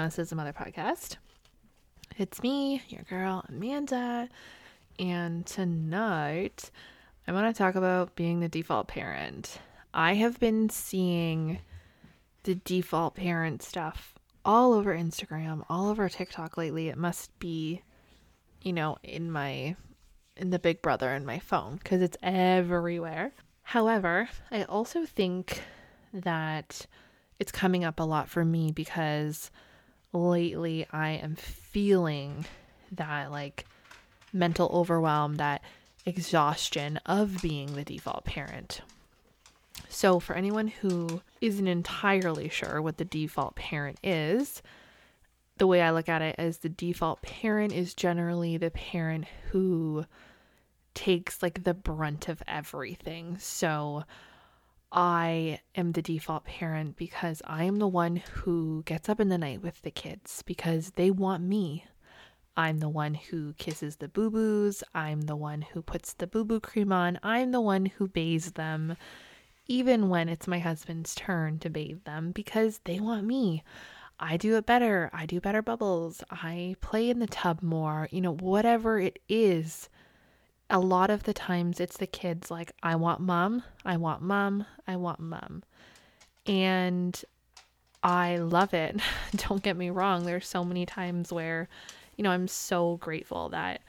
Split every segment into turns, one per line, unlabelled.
Honest as a Mother podcast. It's me, your girl, Amanda, and tonight I want to talk about being the default parent. I have been seeing the default parent stuff all over Instagram, all over TikTok lately. It must be, you know, in my in the big brother in my phone because it's everywhere. However, I also think that it's coming up a lot for me because lately I am feeling that like mental overwhelm, that exhaustion of being the default parent. So, for anyone who isn't entirely sure what the default parent is, the way I look at it is the default parent is generally the parent who takes like the brunt of everything. So, I am the default parent because I am the one who gets up in the night with the kids because they want me. I'm the one who kisses the boo boos. I'm the one who puts the boo boo cream on. I'm the one who bathes them, even when it's my husband's turn to bathe them because they want me. I do it better. I do better bubbles. I play in the tub more. You know, whatever it is a lot of the times it's the kids like I want mom, I want mom, I want mom. And I love it. Don't get me wrong, there's so many times where you know, I'm so grateful that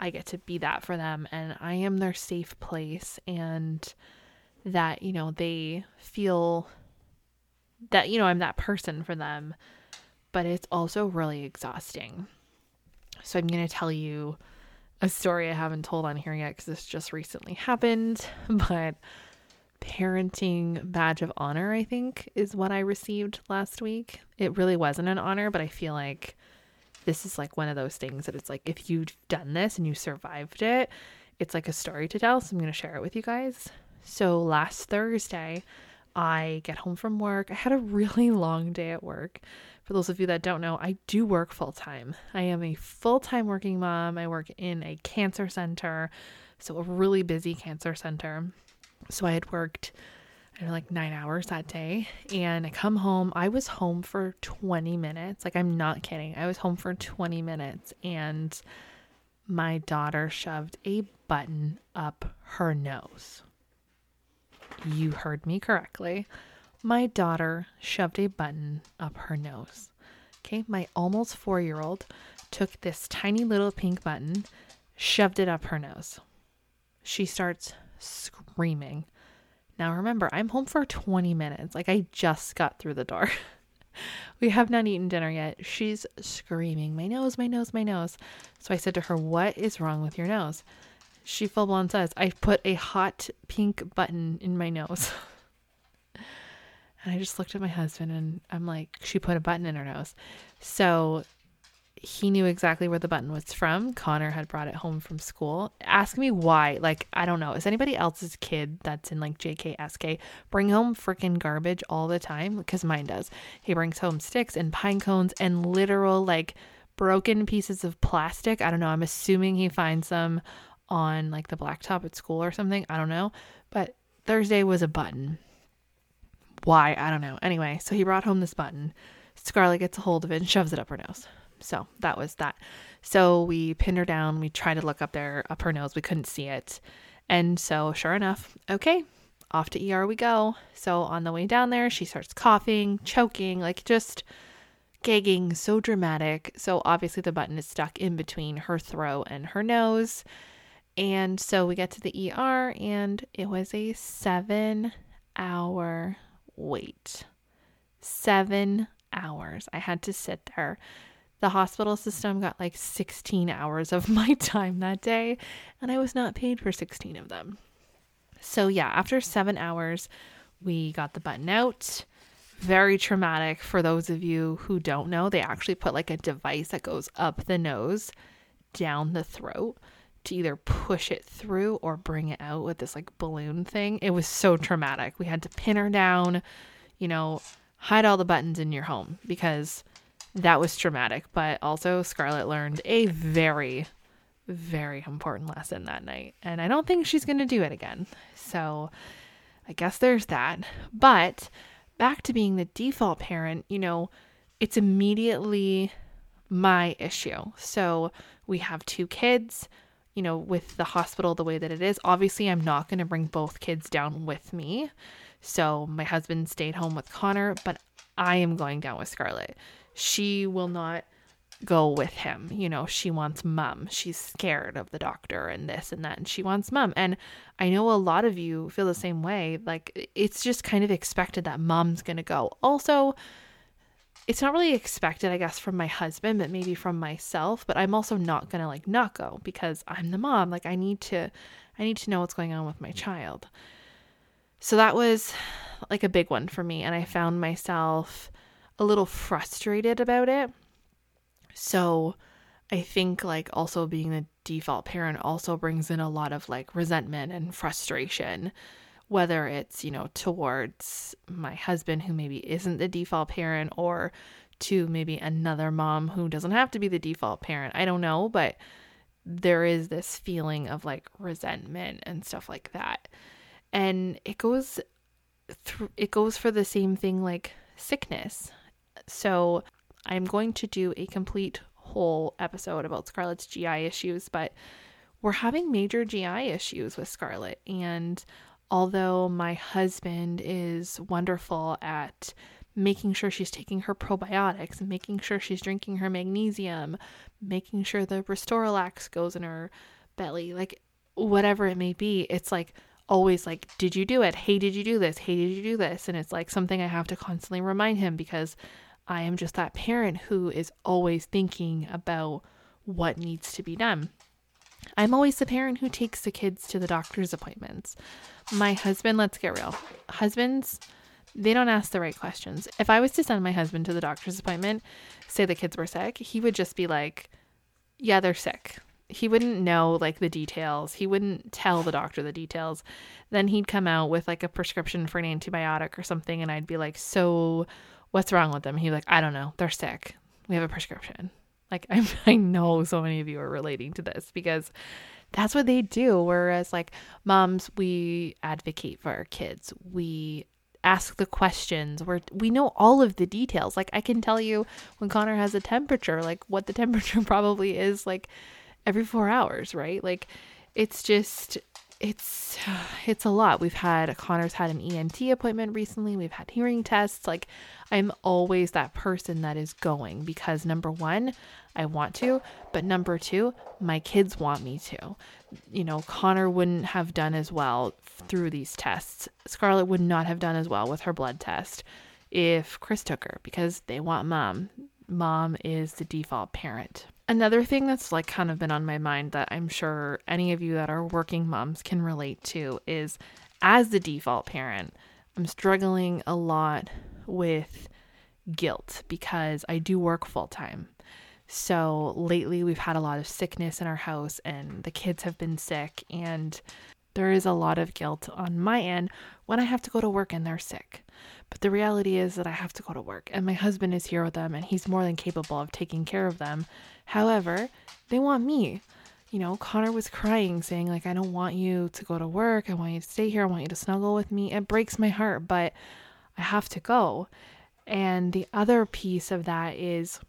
I get to be that for them and I am their safe place and that, you know, they feel that you know, I'm that person for them. But it's also really exhausting. So I'm going to tell you a story I haven't told on here yet because this just recently happened, but parenting badge of honor, I think, is what I received last week. It really wasn't an honor, but I feel like this is like one of those things that it's like if you've done this and you survived it, it's like a story to tell. So I'm going to share it with you guys. So last Thursday, I get home from work. I had a really long day at work. For those of you that don't know, I do work full time. I am a full time working mom. I work in a cancer center, so a really busy cancer center. So I had worked I know, like nine hours that day. And I come home. I was home for 20 minutes. Like, I'm not kidding. I was home for 20 minutes. And my daughter shoved a button up her nose. You heard me correctly. My daughter shoved a button up her nose. Okay, my almost four year old took this tiny little pink button, shoved it up her nose. She starts screaming. Now remember, I'm home for 20 minutes. Like I just got through the door. we have not eaten dinner yet. She's screaming, My nose, my nose, my nose. So I said to her, What is wrong with your nose? She full blown says, I put a hot pink button in my nose. And I just looked at my husband and I'm like, she put a button in her nose. So he knew exactly where the button was from. Connor had brought it home from school. Ask me why. Like, I don't know. Is anybody else's kid that's in like JKSK bring home freaking garbage all the time? Because mine does. He brings home sticks and pine cones and literal like broken pieces of plastic. I don't know. I'm assuming he finds them on like the blacktop at school or something. I don't know. But Thursday was a button why? I don't know. Anyway, so he brought home this button. Scarlett gets a hold of it and shoves it up her nose. So that was that. So we pinned her down. We tried to look up there, up her nose. We couldn't see it. And so, sure enough, okay, off to ER we go. So on the way down there, she starts coughing, choking, like just gagging, so dramatic. So obviously, the button is stuck in between her throat and her nose. And so we get to the ER, and it was a seven hour wait. Seven hours. I had to sit there. The hospital system got like 16 hours of my time that day, and I was not paid for 16 of them. So, yeah, after seven hours, we got the button out. Very traumatic for those of you who don't know. They actually put like a device that goes up the nose, down the throat to either push it through or bring it out with this like balloon thing. It was so traumatic. We had to pin her down, you know, hide all the buttons in your home because that was traumatic. But also, Scarlett learned a very, very important lesson that night. And I don't think she's going to do it again. So I guess there's that. But back to being the default parent, you know, it's immediately my issue. So we have two kids, you know, with the hospital the way that it is. Obviously, I'm not going to bring both kids down with me. So my husband stayed home with Connor, but I am going down with Scarlett. She will not go with him. You know, she wants mom. She's scared of the doctor and this and that, and she wants mom. And I know a lot of you feel the same way. Like, it's just kind of expected that mom's going to go. Also, it's not really expected, I guess, from my husband, but maybe from myself. But I'm also not to like not go because I'm the mom. Like, I need to, I need to know what's going on with my child. So that was like a big one for me. And I found myself a little frustrated about it so I think like also being the default parent also brings in a lot of like resentment and frustration whether it's, you know, towards my husband who maybe isn't the default parent or to maybe another mom who doesn't have to be the default parent. I don't know, but there is this feeling of like resentment and stuff like that. And it goes through it goes for the same thing like sickness. So I'm going to do a complete whole episode about Scarlett's GI issues, but we're having major GI issues with Scarlett. And although my husband is wonderful at making sure she's taking her probiotics making sure she's drinking her magnesium, making sure the RestoraLAX goes in her belly, like whatever it may be, it's like always like, did you do it? Hey, did you do this? Hey, did you do this? And it's like something I have to constantly remind him because I am just that parent who is always thinking about what needs to be done. I'm always the parent who takes the kids to the doctor's appointments. My husband, let's get real. Husbands, they don't ask the right questions. If I was to send my husband to the doctor's appointment, say the kids were sick, he would just be like, Yeah, they're sick. He wouldn't know like the details. He wouldn't tell the doctor the details. Then he'd come out with like a prescription for an antibiotic or something, and I'd be like, So, what's wrong with them? He'd be like, I don't know. They're sick. We have a prescription. Like, I, I know so many of you are relating to this because that's what they do. Whereas, like, moms, we advocate for our kids. We ask the questions where we know all of the details. Like, I can tell you when Connor has a temperature, like, what the temperature probably is, like, every four hours, right? Like, it's just it's it's a lot. We've had Connor's had an ENT appointment recently. We've had hearing tests. Like I'm always that person that is going because number 1, I want to, but number 2, my kids want me to. You know, Connor wouldn't have done as well through these tests. Scarlett would not have done as well with her blood test if Chris took her because they want mom. Mom is the default parent. Another thing that's like kind of been on my mind that I'm sure any of you that are working moms can relate to is as the default parent, I'm struggling a lot with guilt because I do work full time. So lately we've had a lot of sickness in our house and the kids have been sick and there is a lot of guilt on my end when I have to go to work and they're sick. But the reality is that I have to go to work and my husband is here with them and he's more than capable of taking care of them. However, they want me. You know, Connor was crying, saying, like, I don't want you to go to work. I want you to stay here. I want you to snuggle with me. It breaks my heart, but I have to go. And the other piece of that is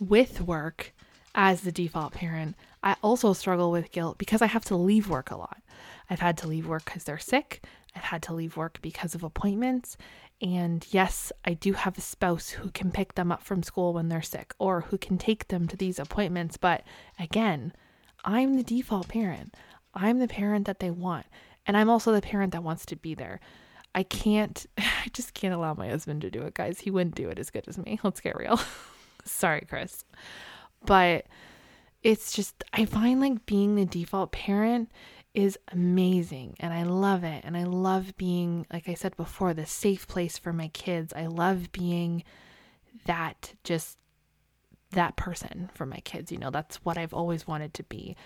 with work as the default parent, I also struggle with guilt because I have to leave work a lot. I've had to leave work because they're sick. I've had to leave work because of appointments. And yes, I do have a spouse who can pick them up from school when they're sick or who can take them to these appointments. But again, I'm the default parent. I'm the parent that they want. And I'm also the parent that wants to be there. I can't, I just can't allow my husband to do it, guys. He wouldn't do it as good as me. Let's get real. Sorry, Chris. But it's just, I find like being the default parent is amazing and I love it. And I love being, like I said before, the safe place for my kids. I love being that just that person for my kids. You know, that's what I've always wanted to be.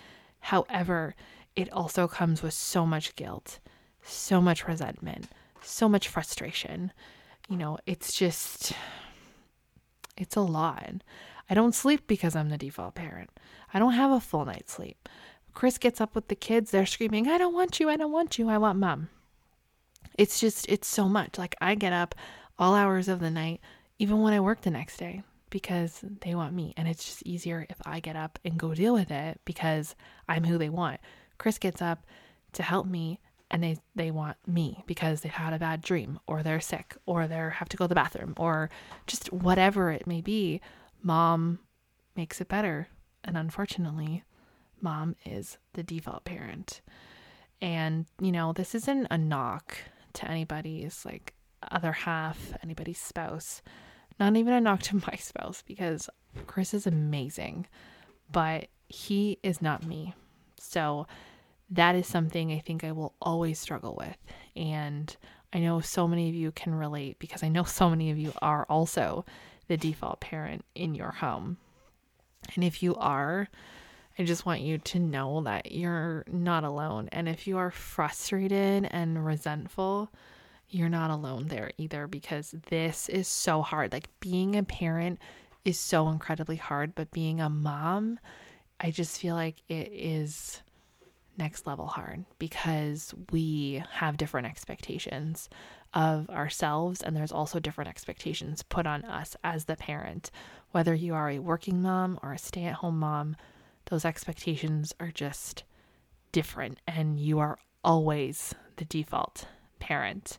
However, it also comes with so much guilt, so much resentment, so much frustration. You know, it's just, it's a lot. I don't sleep because I'm the default parent. I don't have a full night's sleep. Chris gets up with the kids. They're screaming, I don't want you. I don't want you. I want mom. It's just, it's so much. Like I get up all hours of the night even when I work the next day because they want me. And it's just easier if I get up and go deal with it because I'm who they want. Chris gets up to help me and they they want me because they've had a bad dream or they're sick or they have to go to the bathroom or just whatever it may be mom makes it better. And unfortunately mom is the default parent. And you know this isn't a knock to anybody's like other half anybody's spouse not even a knock to my spouse because chris is amazing but he is not me. So that is something I think I will always struggle with. And I know so many of you can relate because I know so many of you are also the default parent in your home. And if you are, I just want you to know that you're not alone. And if you are frustrated and resentful, you're not alone there either because this is so hard. Like being a parent is so incredibly hard, but being a mom, I just feel like it is next level hard because we have different expectations of ourselves and there's also different expectations put on us as the parent. Whether you are a working mom or a stay-at-home mom those expectations are just different and you are always the default parent.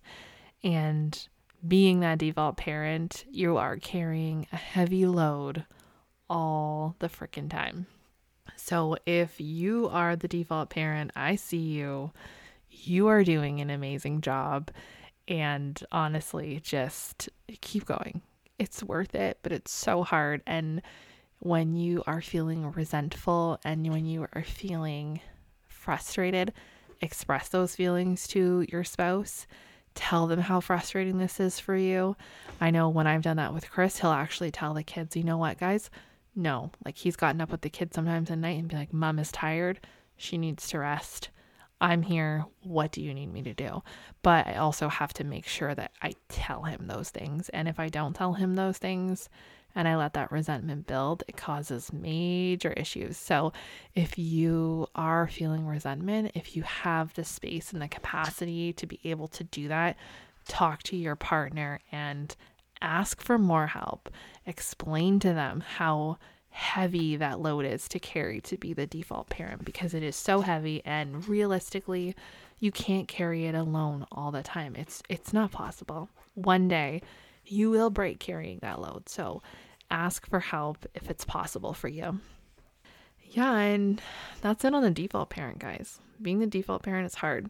And being that default parent you are carrying a heavy load all the freaking time so if you are the default parent, I see you. You are doing an amazing job. And honestly, just keep going. It's worth it, but it's so hard. And when you are feeling resentful and when you are feeling frustrated, express those feelings to your spouse. Tell them how frustrating this is for you. I know when I've done that with Chris, he'll actually tell the kids, you know what, guys, no, like he's gotten up with the kids sometimes at night and be like, Mom is tired. She needs to rest. I'm here. What do you need me to do? But I also have to make sure that I tell him those things. And if I don't tell him those things and I let that resentment build, it causes major issues. So if you are feeling resentment, if you have the space and the capacity to be able to do that, talk to your partner and ask for more help. Explain to them how heavy that load is to carry to be the default parent because it is so heavy and realistically you can't carry it alone all the time. It's it's not possible. One day you will break carrying that load. So ask for help if it's possible for you. Yeah, and that's it on the default parent, guys. Being the default parent is hard.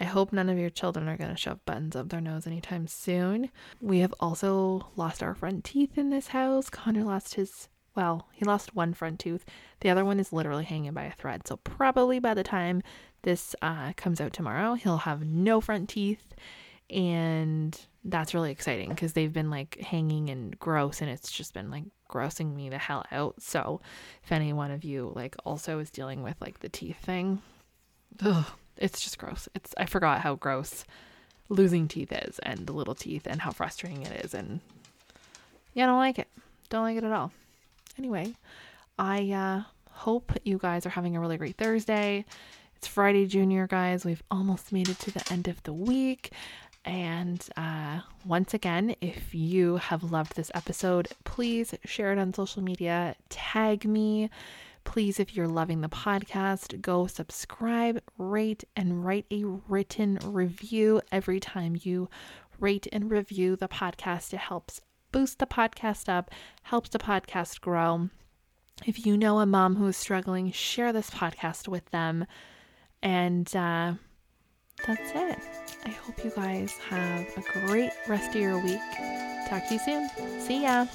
I hope none of your children are going to shove buttons up their nose anytime soon. We have also lost our front teeth in this house. Connor lost his, well, he lost one front tooth. The other one is literally hanging by a thread. So, probably by the time this uh, comes out tomorrow, he'll have no front teeth. And that's really exciting because they've been like hanging and gross, and it's just been like grossing me the hell out. So, if any one of you like also is dealing with like the teeth thing, ugh, it's just gross. It's I forgot how gross losing teeth is and the little teeth and how frustrating it is and yeah, I don't like it. Don't like it at all. Anyway, I uh, hope you guys are having a really great Thursday. It's Friday Junior, guys. We've almost made it to the end of the week. And uh, once again, if you have loved this episode, please share it on social media, tag me. Please, if you're loving the podcast, go subscribe, rate, and write a written review every time you rate and review the podcast. It helps boost the podcast up, helps the podcast grow. If you know a mom who is struggling, share this podcast with them. And uh, that's it. I hope you guys have a great rest of your week. Talk to you soon. See ya.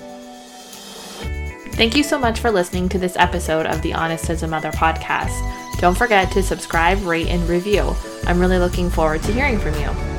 Thank you so much for listening to this episode of the Honest as a Mother podcast. Don't forget to subscribe, rate, and review. I'm really looking forward to hearing from you.